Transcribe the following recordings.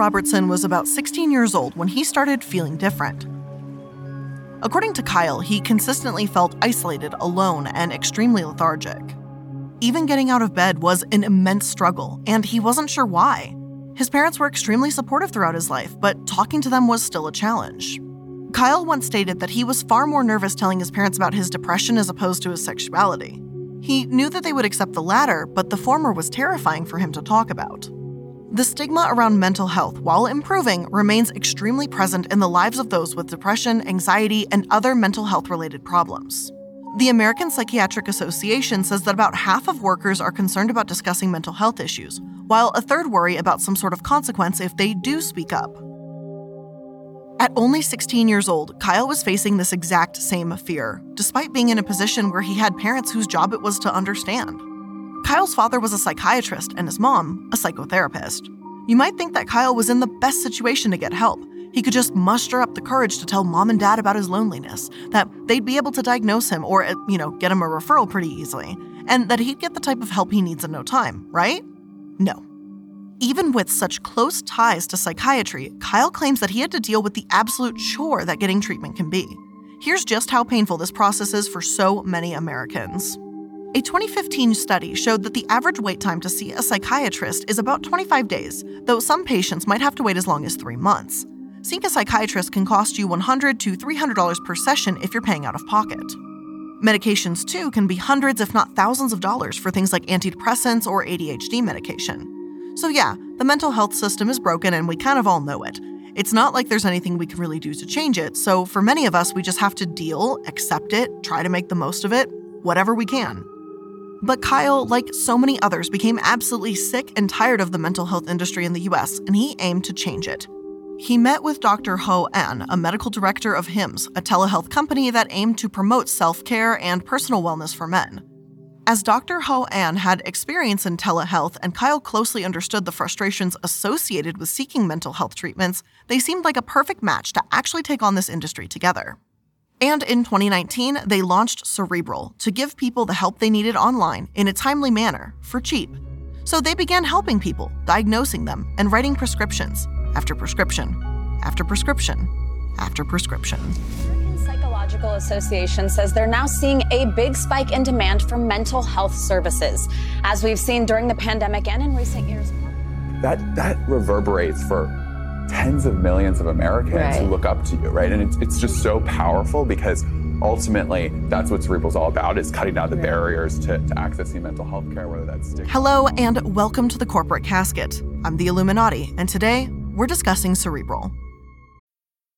Robertson was about 16 years old when he started feeling different. According to Kyle, he consistently felt isolated, alone, and extremely lethargic. Even getting out of bed was an immense struggle, and he wasn't sure why. His parents were extremely supportive throughout his life, but talking to them was still a challenge. Kyle once stated that he was far more nervous telling his parents about his depression as opposed to his sexuality. He knew that they would accept the latter, but the former was terrifying for him to talk about. The stigma around mental health, while improving, remains extremely present in the lives of those with depression, anxiety, and other mental health related problems. The American Psychiatric Association says that about half of workers are concerned about discussing mental health issues, while a third worry about some sort of consequence if they do speak up. At only 16 years old, Kyle was facing this exact same fear, despite being in a position where he had parents whose job it was to understand. Kyle's father was a psychiatrist and his mom, a psychotherapist. You might think that Kyle was in the best situation to get help. He could just muster up the courage to tell mom and dad about his loneliness, that they'd be able to diagnose him or, eh, you know, get him a referral pretty easily, and that he'd get the type of help he needs in no time, right? No. Even with such close ties to psychiatry, Kyle claims that he had to deal with the absolute chore that getting treatment can be. Here's just how painful this process is for so many Americans. A 2015 study showed that the average wait time to see a psychiatrist is about 25 days, though some patients might have to wait as long as three months. Seeing a psychiatrist can cost you $100 to $300 per session if you're paying out of pocket. Medications, too, can be hundreds, if not thousands of dollars for things like antidepressants or ADHD medication. So, yeah, the mental health system is broken and we kind of all know it. It's not like there's anything we can really do to change it, so for many of us, we just have to deal, accept it, try to make the most of it, whatever we can. But Kyle, like so many others, became absolutely sick and tired of the mental health industry in the US, and he aimed to change it. He met with Dr. Ho An, a medical director of Hims, a telehealth company that aimed to promote self care and personal wellness for men. As Dr. Ho An had experience in telehealth and Kyle closely understood the frustrations associated with seeking mental health treatments, they seemed like a perfect match to actually take on this industry together. And in 2019, they launched Cerebral to give people the help they needed online in a timely manner for cheap. So they began helping people, diagnosing them, and writing prescriptions after prescription after prescription after prescription. American Psychological Association says they're now seeing a big spike in demand for mental health services, as we've seen during the pandemic and in recent years. That that reverberates for tens of millions of Americans right. who look up to you, right? And it's, it's just so powerful because ultimately that's what Cerebral's all about is cutting down the right. barriers to, to accessing mental health care, whether that's stigma. Hello and welcome to the Corporate Casket. I'm the iilluminaughtii, and today we're discussing Cerebral.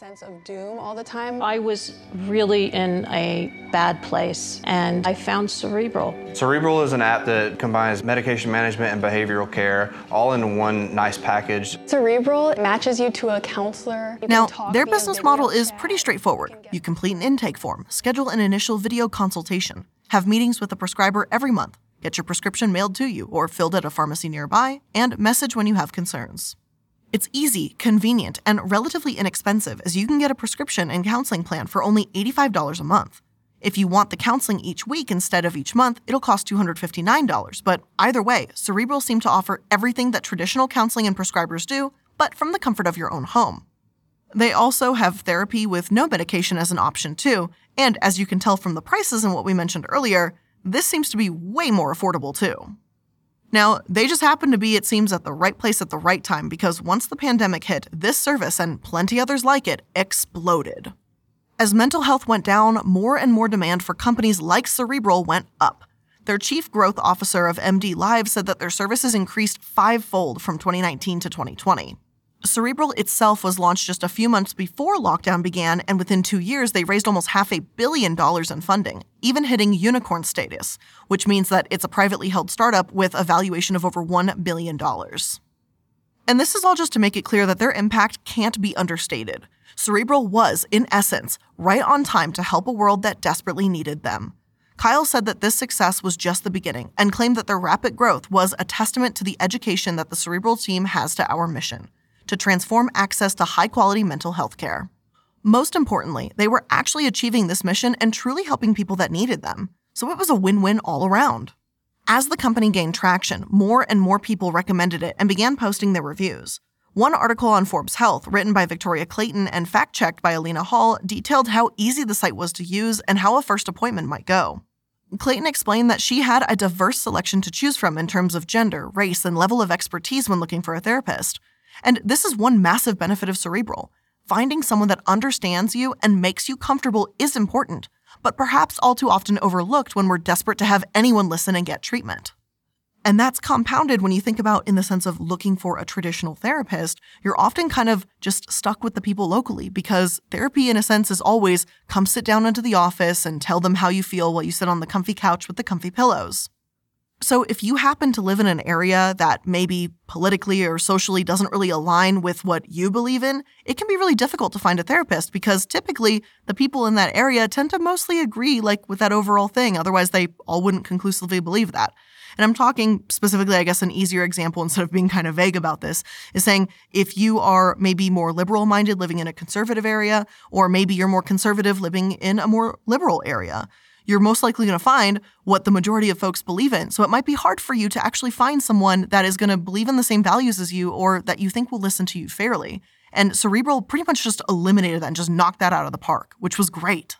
sense of doom all the time. I was really in a bad place and I found Cerebral. Cerebral is an app that combines medication management and behavioral care all in one nice package. Cerebral matches you to a counselor. You now, their business model is pretty straightforward. You complete an intake form, schedule an initial video consultation, have meetings with a prescriber every month, get your prescription mailed to you or filled at a pharmacy nearby, and message when you have concerns. It's easy, convenient, and relatively inexpensive as you can get a prescription and counseling plan for only $85 a month. If you want the counseling each week instead of each month, it'll cost $259. But either way, Cerebral seem to offer everything that traditional counseling and prescribers do, but from the comfort of your own home. They also have therapy with no medication as an option, too, and as you can tell from the prices and what we mentioned earlier, This seems to be way more affordable too. Now, they just happened to be, it seems, at the right place at the right time because once the pandemic hit, this service and plenty others like it exploded. As mental health went down, more and more demand for companies like Cerebral went up. Their chief growth officer of MD Live said that their services increased fivefold from 2019 to 2020. Cerebral itself was launched just a few months before lockdown began, and within two years, they raised almost half a billion dollars in funding, even hitting unicorn status, which means that it's a privately held startup with a valuation of over $1 billion. And this is all just to make it clear that their impact can't be understated. Cerebral was, in essence, right on time to help a world that desperately needed them. Kyle said that this success was just the beginning and claimed that their rapid growth was a testament to the education that the Cerebral team has to our mission to transform access to high quality mental health care. Most importantly, they were actually achieving this mission and truly helping people that needed them. So it was a win win all around. As the company gained traction, more and more people recommended it and began posting their reviews. One article on Forbes Health, written by Victoria Clayton and fact checked by Alina Hall, detailed how easy the site was to use and how a first appointment might go. Clayton explained that she had a diverse selection to choose from in terms of gender, race, and level of expertise when looking for a therapist. And this is one massive benefit of Cerebral. Finding someone that understands you and makes you comfortable is important, but perhaps all too often overlooked when we're desperate to have anyone listen and get treatment. And that's compounded when you think about in the sense of looking for a traditional therapist, you're often kind of just stuck with the people locally because therapy, in a sense, is always come sit down into the office and tell them how you feel while you sit on the comfy couch with the comfy pillows. So, if you happen to live in an area that maybe politically or socially doesn't really align with what you believe in, it can be really difficult to find a therapist because typically the people in that area tend to mostly agree like with that overall thing. Otherwise, they all wouldn't conclusively believe that. And I'm talking specifically, I guess, an easier example instead of being kind of vague about this is saying if you are maybe more liberal minded living in a conservative area, or maybe you're more conservative living in a more liberal area you're most likely going to find what the majority of folks believe in. So it might be hard for you to actually find someone that is going to believe in the same values as you or that you think will listen to you fairly. And Cerebral pretty much just eliminated that and just knocked that out of the park, which was great.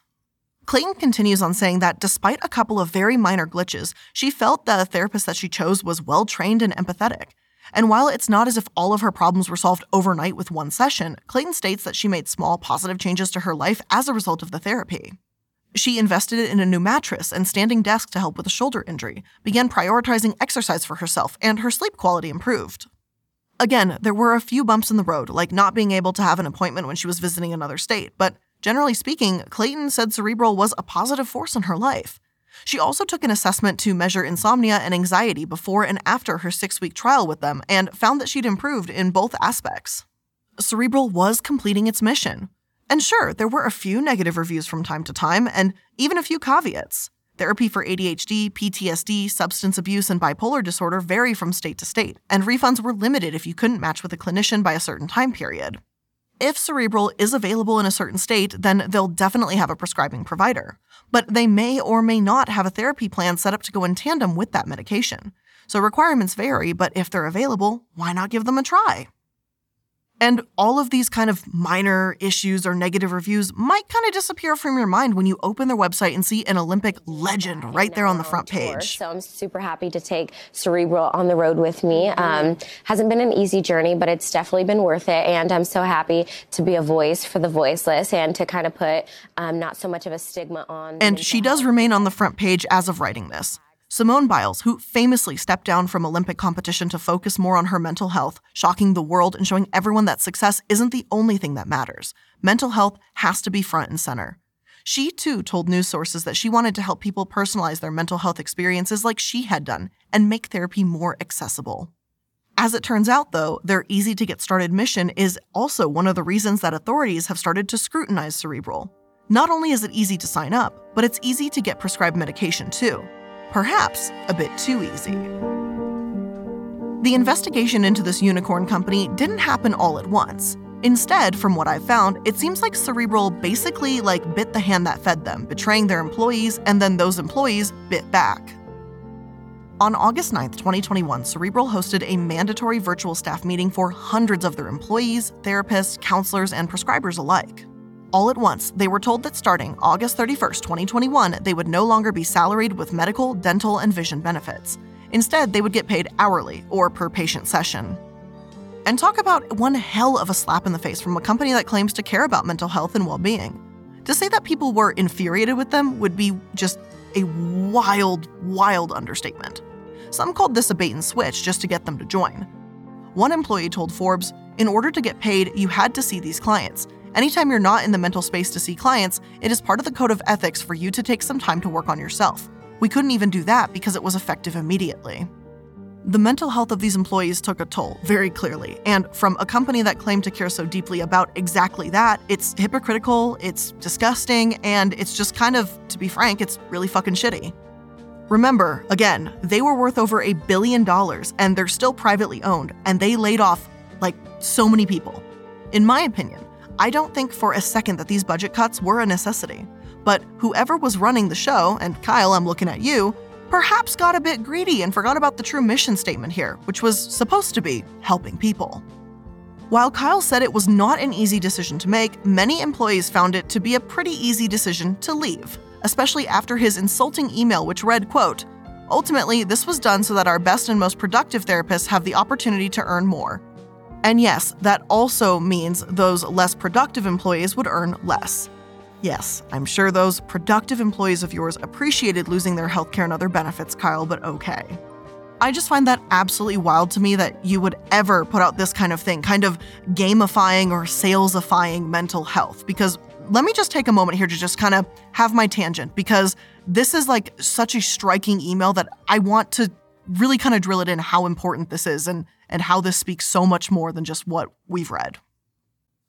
Clayton continues on saying that despite a couple of very minor glitches, she felt that the therapist that she chose was well trained and empathetic. And while it's not as if all of her problems were solved overnight with one session, Clayton states that she made small positive changes to her life as a result of the therapy. She invested in a new mattress and standing desk to help with a shoulder injury, began prioritizing exercise for herself, and her sleep quality improved. Again, there were a few bumps in the road, like not being able to have an appointment when she was visiting another state, but generally speaking, Clayton said Cerebral was a positive force in her life. She also took an assessment to measure insomnia and anxiety before and after her six week trial with them and found that she'd improved in both aspects. Cerebral was completing its mission. And sure, there were a few negative reviews from time to time, and even a few caveats. Therapy for ADHD, PTSD, substance abuse, and bipolar disorder vary from state to state, and refunds were limited if you couldn't match with a clinician by a certain time period. If cerebral is available in a certain state, then they'll definitely have a prescribing provider. But they may or may not have a therapy plan set up to go in tandem with that medication. So requirements vary, but if they're available, why not give them a try? And all of these kind of minor issues or negative reviews might kind of disappear from your mind when you open their website and see an Olympic legend right there on the front page. So I'm super happy to take Cerebral on the road with me. Um, hasn't been an easy journey, but it's definitely been worth it. And I'm so happy to be a voice for the voiceless and to kind of put um, not so much of a stigma on. And she does remain on the front page as of writing this. Simone Biles, who famously stepped down from Olympic competition to focus more on her mental health, shocking the world and showing everyone that success isn't the only thing that matters. Mental health has to be front and center. She too told news sources that she wanted to help people personalize their mental health experiences like she had done and make therapy more accessible. As it turns out, though, their easy to get started mission is also one of the reasons that authorities have started to scrutinize Cerebral. Not only is it easy to sign up, but it's easy to get prescribed medication too perhaps a bit too easy. The investigation into this unicorn company didn't happen all at once. Instead, from what I've found, it seems like Cerebral basically like bit the hand that fed them, betraying their employees, and then those employees bit back. On August 9, 2021, Cerebral hosted a mandatory virtual staff meeting for hundreds of their employees, therapists, counselors, and prescribers alike. All at once, they were told that starting August 31st, 2021, they would no longer be salaried with medical, dental, and vision benefits. Instead, they would get paid hourly or per patient session. And talk about one hell of a slap in the face from a company that claims to care about mental health and well being. To say that people were infuriated with them would be just a wild, wild understatement. Some called this a bait and switch just to get them to join. One employee told Forbes, in order to get paid, you had to see these clients. Anytime you're not in the mental space to see clients, it is part of the code of ethics for you to take some time to work on yourself. We couldn't even do that because it was effective immediately. The mental health of these employees took a toll, very clearly, and from a company that claimed to care so deeply about exactly that, it's hypocritical, it's disgusting, and it's just kind of, to be frank, it's really fucking shitty. Remember, again, they were worth over a billion dollars and they're still privately owned, and they laid off like so many people. In my opinion, I don't think for a second that these budget cuts were a necessity. But whoever was running the show, and Kyle, I'm looking at you, perhaps got a bit greedy and forgot about the true mission statement here, which was supposed to be helping people. While Kyle said it was not an easy decision to make, many employees found it to be a pretty easy decision to leave, especially after his insulting email which read, quote, Ultimately, this was done so that our best and most productive therapists have the opportunity to earn more. And yes, that also means those less productive employees would earn less. Yes, I'm sure those productive employees of yours appreciated losing their healthcare and other benefits, Kyle, but okay. I just find that absolutely wild to me that you would ever put out this kind of thing, kind of gamifying or salesifying mental health. Because let me just take a moment here to just kind of have my tangent, because this is like such a striking email that I want to really kind of drill it in how important this is and, and how this speaks so much more than just what we've read.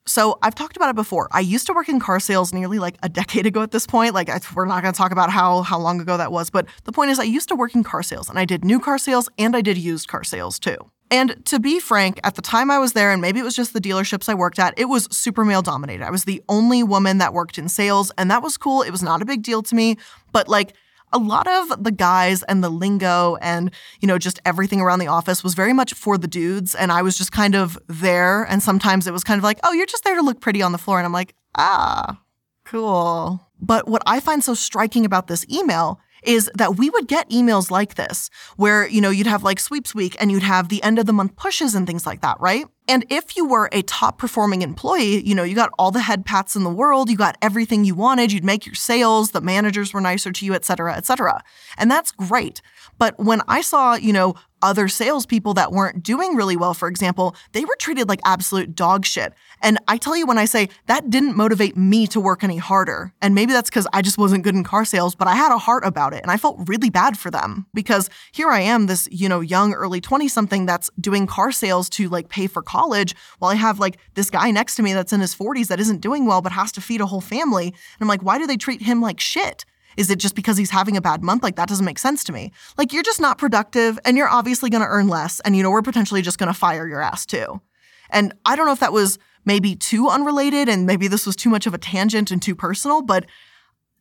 So I've talked about it before. I used to work in car sales nearly like a decade ago at this point. Like I, we're not going to talk about how how long ago that was, but the point is I used to work in car sales and I did new car sales and I did used car sales too. And to be frank, at the time I was there, and maybe it was just the dealerships I worked at, it was super male dominated. I was the only woman that worked in sales, and that was cool. It was not a big deal to me, but like a lot of the guys and the lingo and, you know, just everything around the office was very much for the dudes. And I was just kind of there. And sometimes it was kind of like, oh, you're just there to look pretty on the floor. And I'm like, ah, cool. But what I find so striking about this email is that we would get emails like this where, you know, you'd have like sweeps week and you'd have the end of the month pushes and things like that, right? And if you were a top performing employee, you know, you got all the head pats in the world, you got everything you wanted, you'd make your sales, the managers were nicer to you, et cetera, et cetera. And that's great. But when I saw, you know, other salespeople that weren't doing really well, for example, they were treated like absolute dog shit. And I tell you when I say that didn't motivate me to work any harder. And maybe that's because I just wasn't good in car sales, but I had a heart about it and I felt really bad for them because here I am, this, you know, young, early 20 something that's doing car sales to like pay for college while I have like this guy next to me that's in his 40s that isn't doing well but has to feed a whole family. And I'm like, why do they treat him like shit? Is it just because he's having a bad month? Like, that doesn't make sense to me. Like, you're just not productive and you're obviously gonna earn less. And, you know, we're potentially just gonna fire your ass too. And I don't know if that was maybe too unrelated and maybe this was too much of a tangent and too personal, but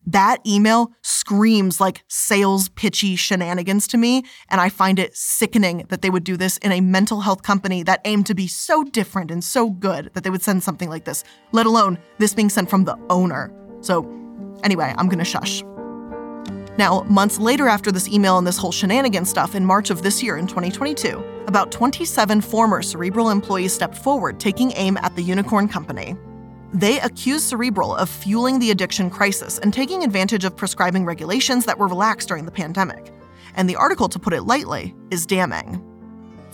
that email screams like sales pitchy shenanigans to me. And I find it sickening that they would do this in a mental health company that aimed to be so different and so good that they would send something like this, let alone this being sent from the owner. So, anyway, I'm gonna shush. Now, months later after this email and this whole shenanigan stuff, in March of this year in 2022, about 27 former Cerebral employees stepped forward, taking aim at the unicorn company. They accused Cerebral of fueling the addiction crisis and taking advantage of prescribing regulations that were relaxed during the pandemic. And the article, to put it lightly, is damning.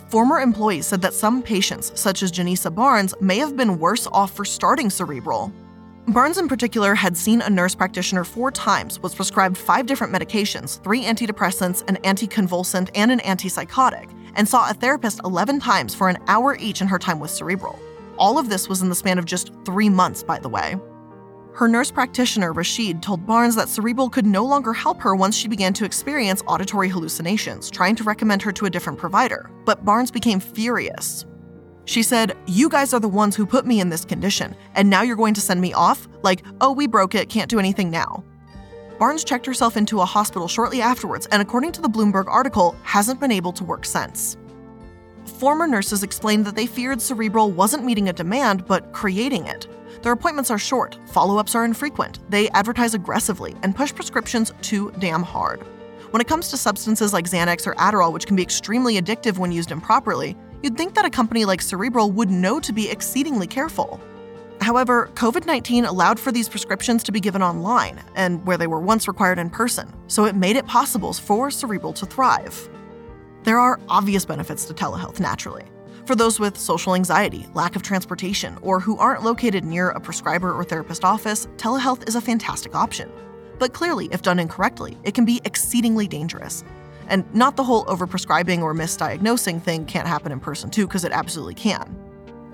Former employees said that some patients, such as Janisa Barnes, may have been worse off for starting Cerebral Barnes, in particular, had seen a nurse practitioner four times, was prescribed five different medications three antidepressants, an anticonvulsant, and an antipsychotic, and saw a therapist 11 times for an hour each in her time with Cerebral. All of this was in the span of just three months, by the way. Her nurse practitioner, Rashid, told Barnes that Cerebral could no longer help her once she began to experience auditory hallucinations, trying to recommend her to a different provider. But Barnes became furious. She said, You guys are the ones who put me in this condition, and now you're going to send me off? Like, oh, we broke it, can't do anything now. Barnes checked herself into a hospital shortly afterwards, and according to the Bloomberg article, hasn't been able to work since. Former nurses explained that they feared Cerebral wasn't meeting a demand, but creating it. Their appointments are short, follow ups are infrequent, they advertise aggressively, and push prescriptions too damn hard. When it comes to substances like Xanax or Adderall, which can be extremely addictive when used improperly, you'd think that a company like Cerebral would know to be exceedingly careful. However, COVID 19 allowed for these prescriptions to be given online and where they were once required in person, so it made it possible for Cerebral to thrive. There are obvious benefits to telehealth naturally. For those with social anxiety, lack of transportation, or who aren't located near a prescriber or therapist office, telehealth is a fantastic option. But clearly, if done incorrectly, it can be exceedingly dangerous. And not the whole overprescribing or misdiagnosing thing can't happen in person too, because it absolutely can.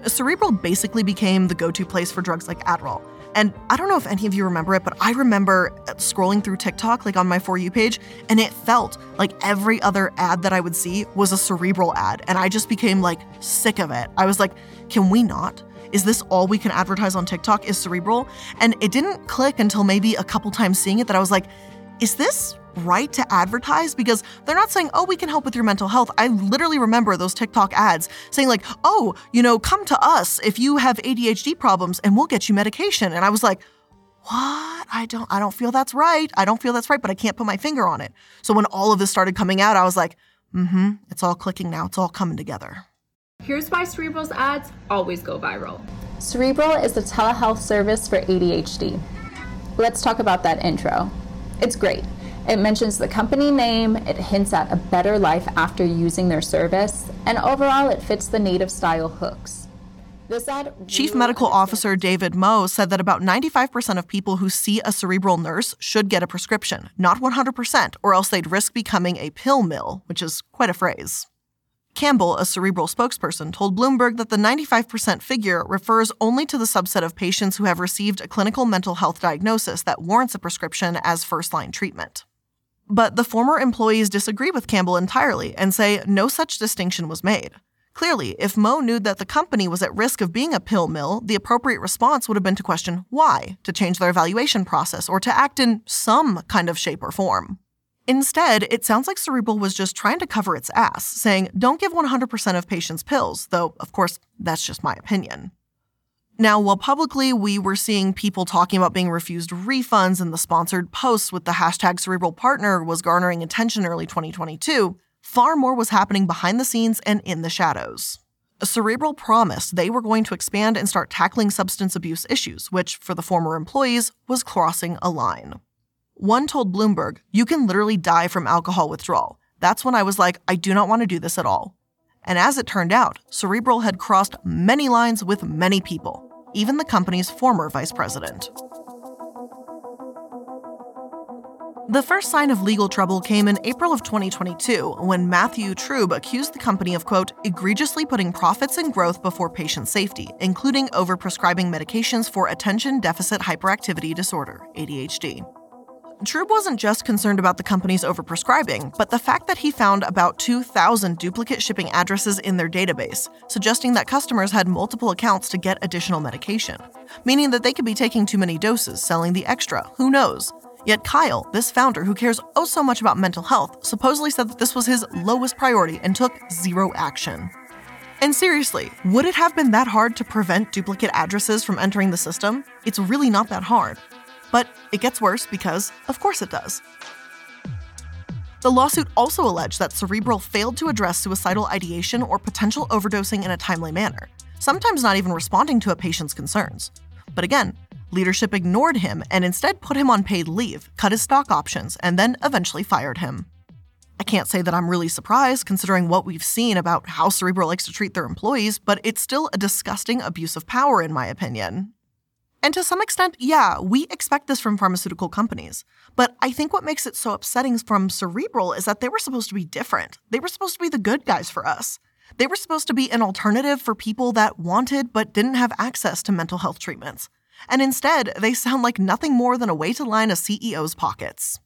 Cerebral basically became the go to place for drugs like Adderall. And I don't know if any of you remember it, but I remember scrolling through TikTok, like on my For You page, and it felt like every other ad that I would see was a Cerebral ad. And I just became like sick of it. I was like, can we not? Is this all we can advertise on TikTok is Cerebral? And it didn't click until maybe a couple times seeing it that I was like, is this right to advertise because they're not saying, oh, we can help with your mental health. I literally remember those TikTok ads saying, like, oh, you know, come to us if you have ADHD problems and we'll get you medication. And I was like, what? I don't I don't feel that's right. I don't feel that's right, but I can't put my finger on it. So when all of this started coming out, I was like, mm-hmm, it's all clicking now. It's all coming together. Here's why Cerebral's ads always go viral. Cerebral is a telehealth service for ADHD. Let's talk about that intro. It's great. It mentions the company name, it hints at a better life after using their service, and overall it fits the native style hooks. Chief Medical Officer David Mou said that about 95% of people who see a cerebral nurse should get a prescription, not 100%, or else they'd risk becoming a pill mill, which is quite a phrase. Campbell, a cerebral spokesperson, told Bloomberg that the 95% figure refers only to the subset of patients who have received a clinical mental health diagnosis that warrants a prescription as first line treatment. But the former employees disagree with Campbell entirely and say no such distinction was made. Clearly, if Mou knew that the company was at risk of being a pill mill, the appropriate response would have been to question why, to change their evaluation process, or to act in some kind of shape or form. Instead, it sounds like Cerebral was just trying to cover its ass, saying, don't give 100% of patients pills, though, of course, that's just my opinion. Now, while publicly we were seeing people talking about being refused refunds and the sponsored posts with the hashtag cerebral partner was garnering attention early 2022, far more was happening behind the scenes and in the shadows. Cerebral promised they were going to expand and start tackling substance abuse issues, which, for the former employees, was crossing a line. One told Bloomberg, You can literally die from alcohol withdrawal. That's when I was like, I do not want to do this at all. And as it turned out, Cerebral had crossed many lines with many people, even the company's former vice president. The first sign of legal trouble came in April of 2022 when Matthew Truebe accused the company of, quote, egregiously putting profits and growth before patient safety, including overprescribing medications for attention deficit hyperactivity disorder, ADHD. Truebe wasn't just concerned about the company's overprescribing, but the fact that he found about 2,000 duplicate shipping addresses in their database, suggesting that customers had multiple accounts to get additional medication, meaning that they could be taking too many doses, selling the extra, who knows? Yet Kyle, this founder who cares oh so much about mental health, supposedly said that this was his lowest priority and took zero action. And seriously, would it have been that hard to prevent duplicate addresses from entering the system? It's really not that hard. But it gets worse because, of course, it does. The lawsuit also alleged that Cerebral failed to address suicidal ideation or potential overdosing in a timely manner, sometimes not even responding to a patient's concerns. But again, leadership ignored him and instead put him on paid leave, cut his stock options, and then eventually fired him. I can't say that I'm really surprised considering what we've seen about how Cerebral likes to treat their employees, but it's still a disgusting abuse of power, in my opinion. And to some extent, yeah, we expect this from pharmaceutical companies. But I think what makes it so upsetting from Cerebral is that they were supposed to be different. They were supposed to be the good guys for us. They were supposed to be an alternative for people that wanted but didn't have access to mental health treatments. And instead, they sound like nothing more than a way to line a CEO's pockets.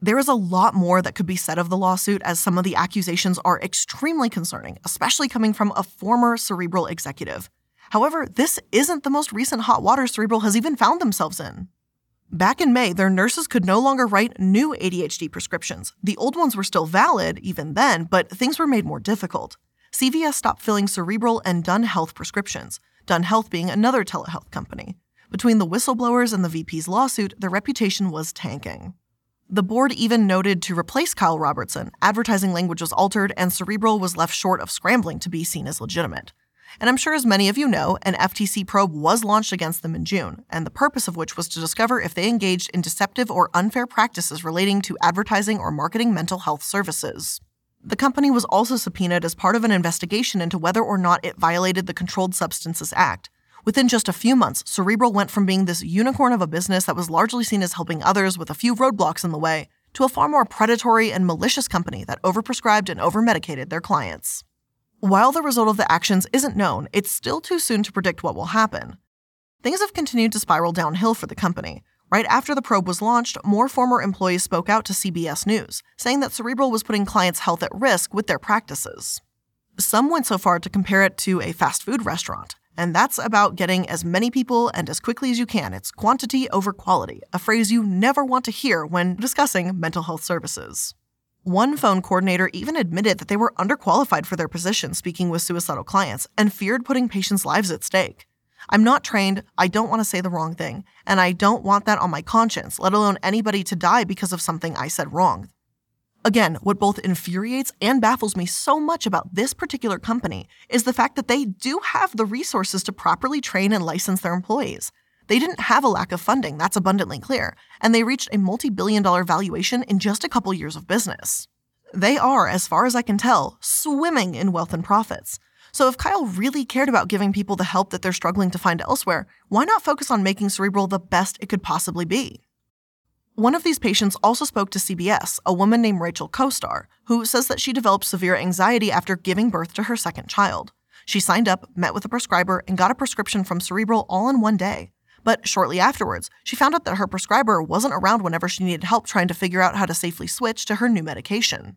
There is a lot more that could be said of the lawsuit, as some of the accusations are extremely concerning, especially coming from a former Cerebral executive. However, this isn't the most recent hot water Cerebral has even found themselves in. Back in May, their nurses could no longer write new ADHD prescriptions. The old ones were still valid, even then, but things were made more difficult. CVS stopped filling Cerebral and Done Health prescriptions, Done Health being another telehealth company. Between the whistleblowers and the VP's lawsuit, their reputation was tanking. The board even noted to replace Kyle Robertson, advertising language was altered, and Cerebral was left short of scrambling to be seen as legitimate. And I'm sure, as many of you know, an FTC probe was launched against them in June, and the purpose of which was to discover if they engaged in deceptive or unfair practices relating to advertising or marketing mental health services. The company was also subpoenaed as part of an investigation into whether or not it violated the Controlled Substances Act. Within just a few months, Cerebral went from being this unicorn of a business that was largely seen as helping others with a few roadblocks in the way to a far more predatory and malicious company that overprescribed and overmedicated their clients. While the result of the actions isn't known, it's still too soon to predict what will happen. Things have continued to spiral downhill for the company. Right after the probe was launched, more former employees spoke out to CBS News, saying that Cerebral was putting clients' health at risk with their practices. Some went so far to compare it to a fast food restaurant, and that's about getting as many people and as quickly as you can. It's quantity over quality, a phrase you never want to hear when discussing mental health services. One phone coordinator even admitted that they were underqualified for their position speaking with suicidal clients and feared putting patients' lives at stake. I'm not trained, I don't want to say the wrong thing, and I don't want that on my conscience, let alone anybody to die because of something I said wrong. Again, what both infuriates and baffles me so much about this particular company is the fact that they do have the resources to properly train and license their employees. They didn't have a lack of funding, that's abundantly clear, and they reached a multi billion dollar valuation in just a couple years of business. They are, as far as I can tell, swimming in wealth and profits. So if Kyle really cared about giving people the help that they're struggling to find elsewhere, why not focus on making Cerebral the best it could possibly be? One of these patients also spoke to CBS, a woman named Rachel Kostar, who says that she developed severe anxiety after giving birth to her second child. She signed up, met with a prescriber, and got a prescription from Cerebral all in one day. But shortly afterwards, she found out that her prescriber wasn't around whenever she needed help trying to figure out how to safely switch to her new medication.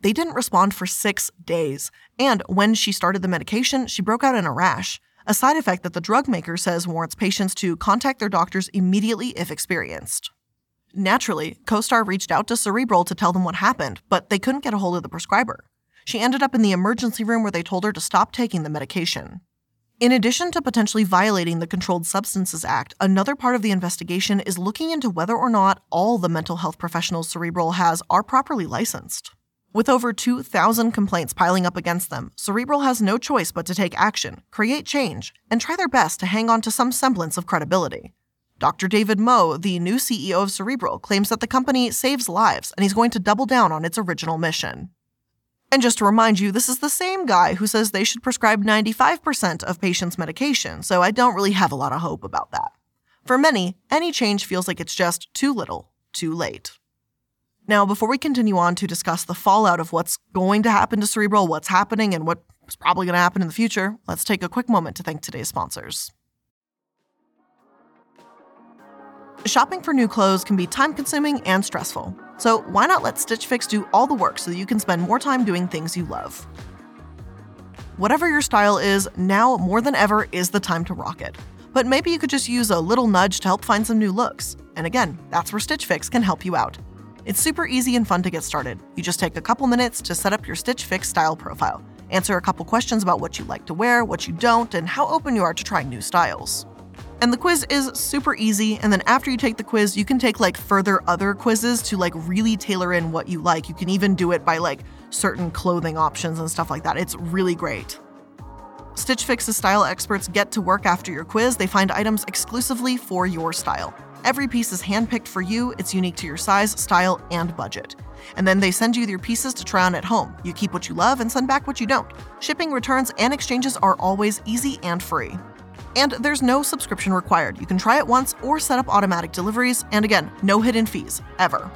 They didn't respond for six days, and when she started the medication, she broke out in a rash, a side effect that the drug maker says warrants patients to contact their doctors immediately if experienced. Naturally, CoStar reached out to Cerebral to tell them what happened, but they couldn't get a hold of the prescriber. She ended up in the emergency room where they told her to stop taking the medication. In addition to potentially violating the Controlled Substances Act, another part of the investigation is looking into whether or not all the mental health professionals Cerebral has are properly licensed. With over 2,000 complaints piling up against them, Cerebral has no choice but to take action, create change, and try their best to hang on to some semblance of credibility. Dr. David Mou, the new CEO of Cerebral, claims that the company saves lives and he's going to double down on its original mission. And just to remind you, this is the same guy who says they should prescribe 95% of patients' medication, so I don't really have a lot of hope about that. For many, any change feels like it's just too little, too late. Now, before we continue on to discuss the fallout of what's going to happen to Cerebral, what's happening, and what's probably going to happen in the future, let's take a quick moment to thank today's sponsors. Shopping for new clothes can be time consuming and stressful. So, why not let Stitch Fix do all the work so that you can spend more time doing things you love? Whatever your style is, now more than ever is the time to rock it. But maybe you could just use a little nudge to help find some new looks. And again, that's where Stitch Fix can help you out. It's super easy and fun to get started. You just take a couple minutes to set up your Stitch Fix style profile, answer a couple questions about what you like to wear, what you don't, and how open you are to trying new styles. And the quiz is super easy. And then after you take the quiz, you can take like further other quizzes to like really tailor in what you like. You can even do it by like certain clothing options and stuff like that. It's really great. Stitch Fix's style experts get to work after your quiz. They find items exclusively for your style. Every piece is handpicked for you, it's unique to your size, style, and budget. And then they send you your pieces to try on at home. You keep what you love and send back what you don't. Shipping, returns, and exchanges are always easy and free. And there's no subscription required. You can try it once or set up automatic deliveries, and again, no hidden fees, ever.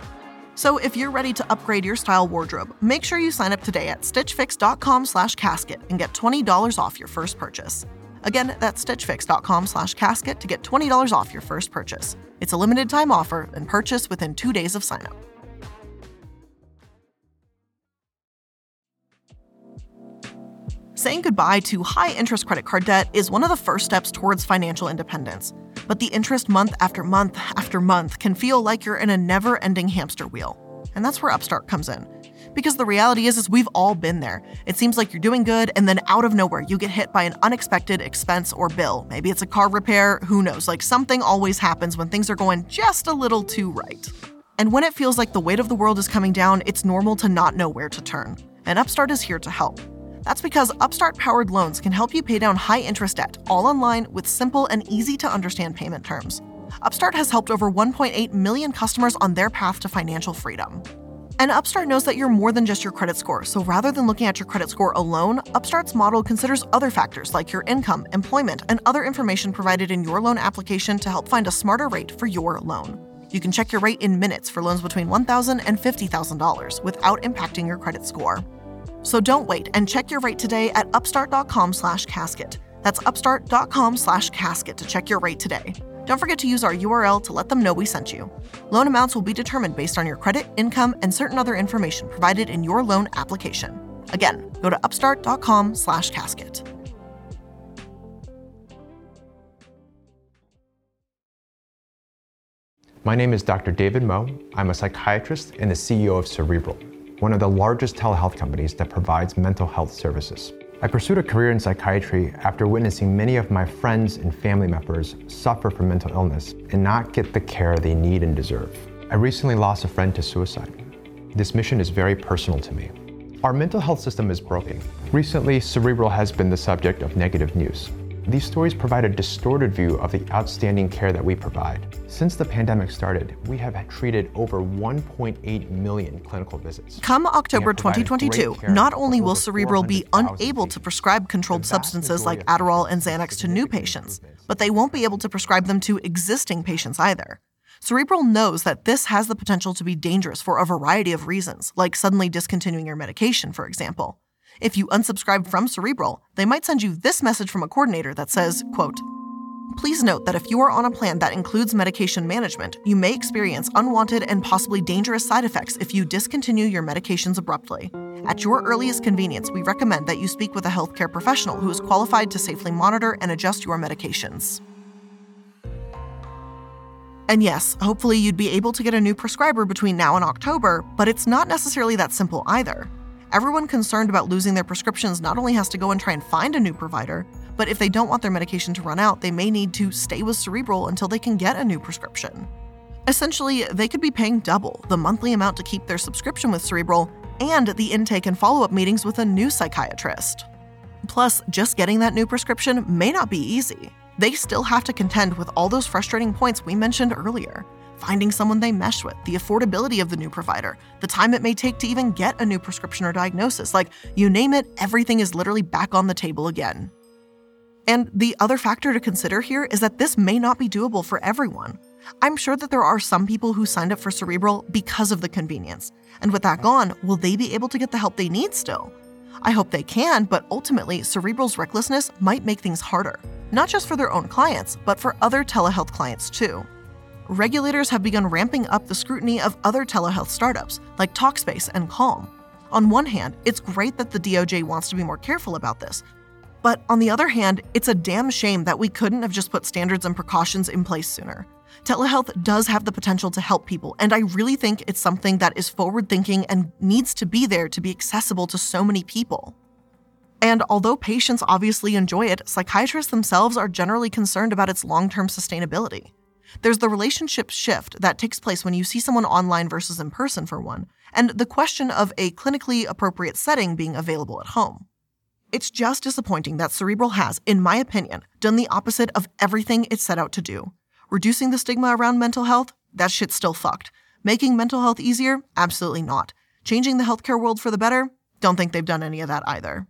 So if you're ready to upgrade your style wardrobe, make sure you sign up today at stitchfix.com slash casket and get $20 off your first purchase. Again, that's stitchfix.com slash casket to get $20 off your first purchase. It's a limited time offer and purchase within 2 days of sign up. Saying goodbye to high interest credit card debt is one of the first steps towards financial independence. But the interest month after month after month can feel like you're in a never ending hamster wheel. And that's where Upstart comes in. Because the reality is, is we've all been there. It seems like you're doing good, and then out of nowhere, you get hit by an unexpected expense or bill. Maybe it's a car repair, who knows? Like something always happens when things are going just a little too right. And when it feels like the weight of the world is coming down, it's normal to not know where to turn. And Upstart is here to help. That's because Upstart powered loans can help you pay down high interest debt all online with simple and easy to understand payment terms. Upstart has helped over 1.8 million customers on their path to financial freedom. And Upstart knows that you're more than just your credit score, so rather than looking at your credit score alone, Upstart's model considers other factors like your income, employment, and other information provided in your loan application to help find a smarter rate for your loan. You can check your rate in minutes for loans between $1,000 and $50,000 without impacting your credit score. So don't wait and check your rate today at upstart.com/casket. That's upstart.com/casket to check your rate today. Don't forget to use our URL to let them know we sent you. Loan amounts will be determined based on your credit, income, and certain other information provided in your loan application. Again, go to upstart.com/casket. My name is Dr. David Mou. I'm a psychiatrist and the CEO of Cerebral, one of the largest telehealth companies that provides mental health services. I pursued a career in psychiatry after witnessing many of my friends and family members suffer from mental illness and not get the care they need and deserve. I recently lost a friend to suicide. This mission is very personal to me. Our mental health system is broken. Recently, Cerebral has been the subject of negative news. These stories provide a distorted view of the outstanding care that we provide. Since the pandemic started, we have treated over 1.8 million clinical visits. Come October 2022, not only will Cerebral be unable to prescribe controlled substances like Adderall and Xanax to new patients, but they won't be able to prescribe them to existing patients either. Cerebral knows that this has the potential to be dangerous for a variety of reasons, like suddenly discontinuing your medication, for example. If you unsubscribe from Cerebral, they might send you this message from a coordinator that says, quote, Please note that if you are on a plan that includes medication management, you may experience unwanted and possibly dangerous side effects if you discontinue your medications abruptly. At your earliest convenience, we recommend that you speak with a healthcare professional who is qualified to safely monitor and adjust your medications. And yes, hopefully you'd be able to get a new prescriber between now and October, but it's not necessarily that simple either. Everyone concerned about losing their prescriptions not only has to go and try and find a new provider, but if they don't want their medication to run out, they may need to stay with Cerebral until they can get a new prescription. Essentially, they could be paying double the monthly amount to keep their subscription with Cerebral and the intake and follow up meetings with a new psychiatrist. Plus, just getting that new prescription may not be easy. They still have to contend with all those frustrating points we mentioned earlier finding someone they mesh with, the affordability of the new provider, the time it may take to even get a new prescription or diagnosis. Like, you name it, everything is literally back on the table again. And the other factor to consider here is that this may not be doable for everyone. I'm sure that there are some people who signed up for Cerebral because of the convenience. And with that gone, will they be able to get the help they need still? I hope they can, but ultimately, Cerebral's recklessness might make things harder, not just for their own clients, but for other telehealth clients too regulators have begun ramping up the scrutiny of other telehealth startups like Talkspace and Calm. On one hand, it's great that the DOJ wants to be more careful about this. But on the other hand, it's a damn shame that we couldn't have just put standards and precautions in place sooner. Telehealth does have the potential to help people, and I really think it's something that is forward thinking and needs to be there to be accessible to so many people. And although patients obviously enjoy it, psychiatrists themselves are generally concerned about its long term sustainability. There's the relationship shift that takes place when you see someone online versus in person, for one, and the question of a clinically appropriate setting being available at home. It's just disappointing that Cerebral has, in my opinion, done the opposite of everything it set out to do. Reducing the stigma around mental health? That shit's still fucked. Making mental health easier? Absolutely not. Changing the healthcare world for the better? Don't think they've done any of that either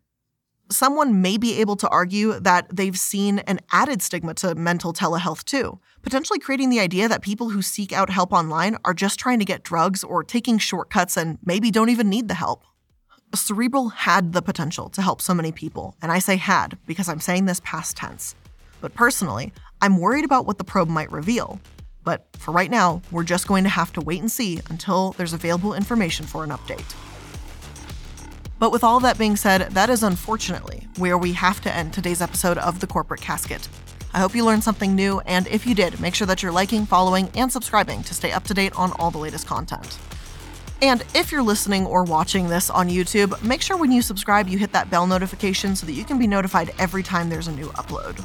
someone may be able to argue that they've seen an added stigma to mental telehealth too, potentially creating the idea that people who seek out help online are just trying to get drugs or taking shortcuts and maybe don't even need the help. Cerebral had the potential to help so many people, and I say had because I'm saying this past tense. But personally, I'm worried about what the probe might reveal. But for right now, we're just going to have to wait and see until there's available information for an update. But with all that being said, that is unfortunately where we have to end today's episode of The Corporate Casket. I hope you learned something new, and if you did, make sure that you're liking, following, and subscribing to stay up to date on all the latest content. And if you're listening or watching this on YouTube, make sure when you subscribe you hit that bell notification so that you can be notified every time there's a new upload.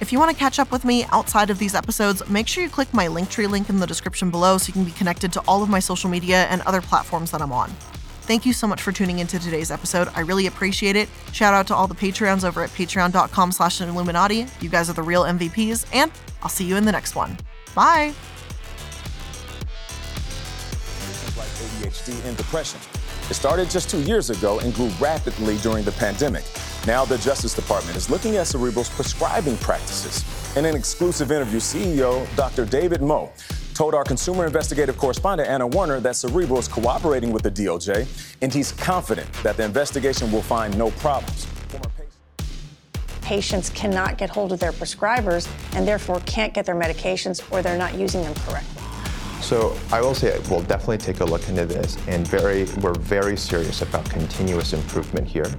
If you want to catch up with me outside of these episodes, make sure you click my Linktree link in the description below so you can be connected to all of my social media and other platforms that I'm on. Thank you so much for tuning into today's episode. I really appreciate it. Shout out to all the Patreons over at patreon.com slash iilluminaughtii. You guys are the real MVPs, and I'll see you in the next one. Bye. Like ADHD and depression. It started just two years ago and grew rapidly during the pandemic. Now, the Justice Department is looking at Cerebral's prescribing practices. In an exclusive interview, CEO Dr. David Mou told our consumer investigative correspondent Anna Werner, that Cerebral is cooperating with the DOJ, and he's confident that the investigation will find no problems. Patients cannot get hold of their prescribers and therefore can't get their medications or they're not using them correctly. So I will say we'll definitely take a look into this, and very we're very serious about continuous improvement here.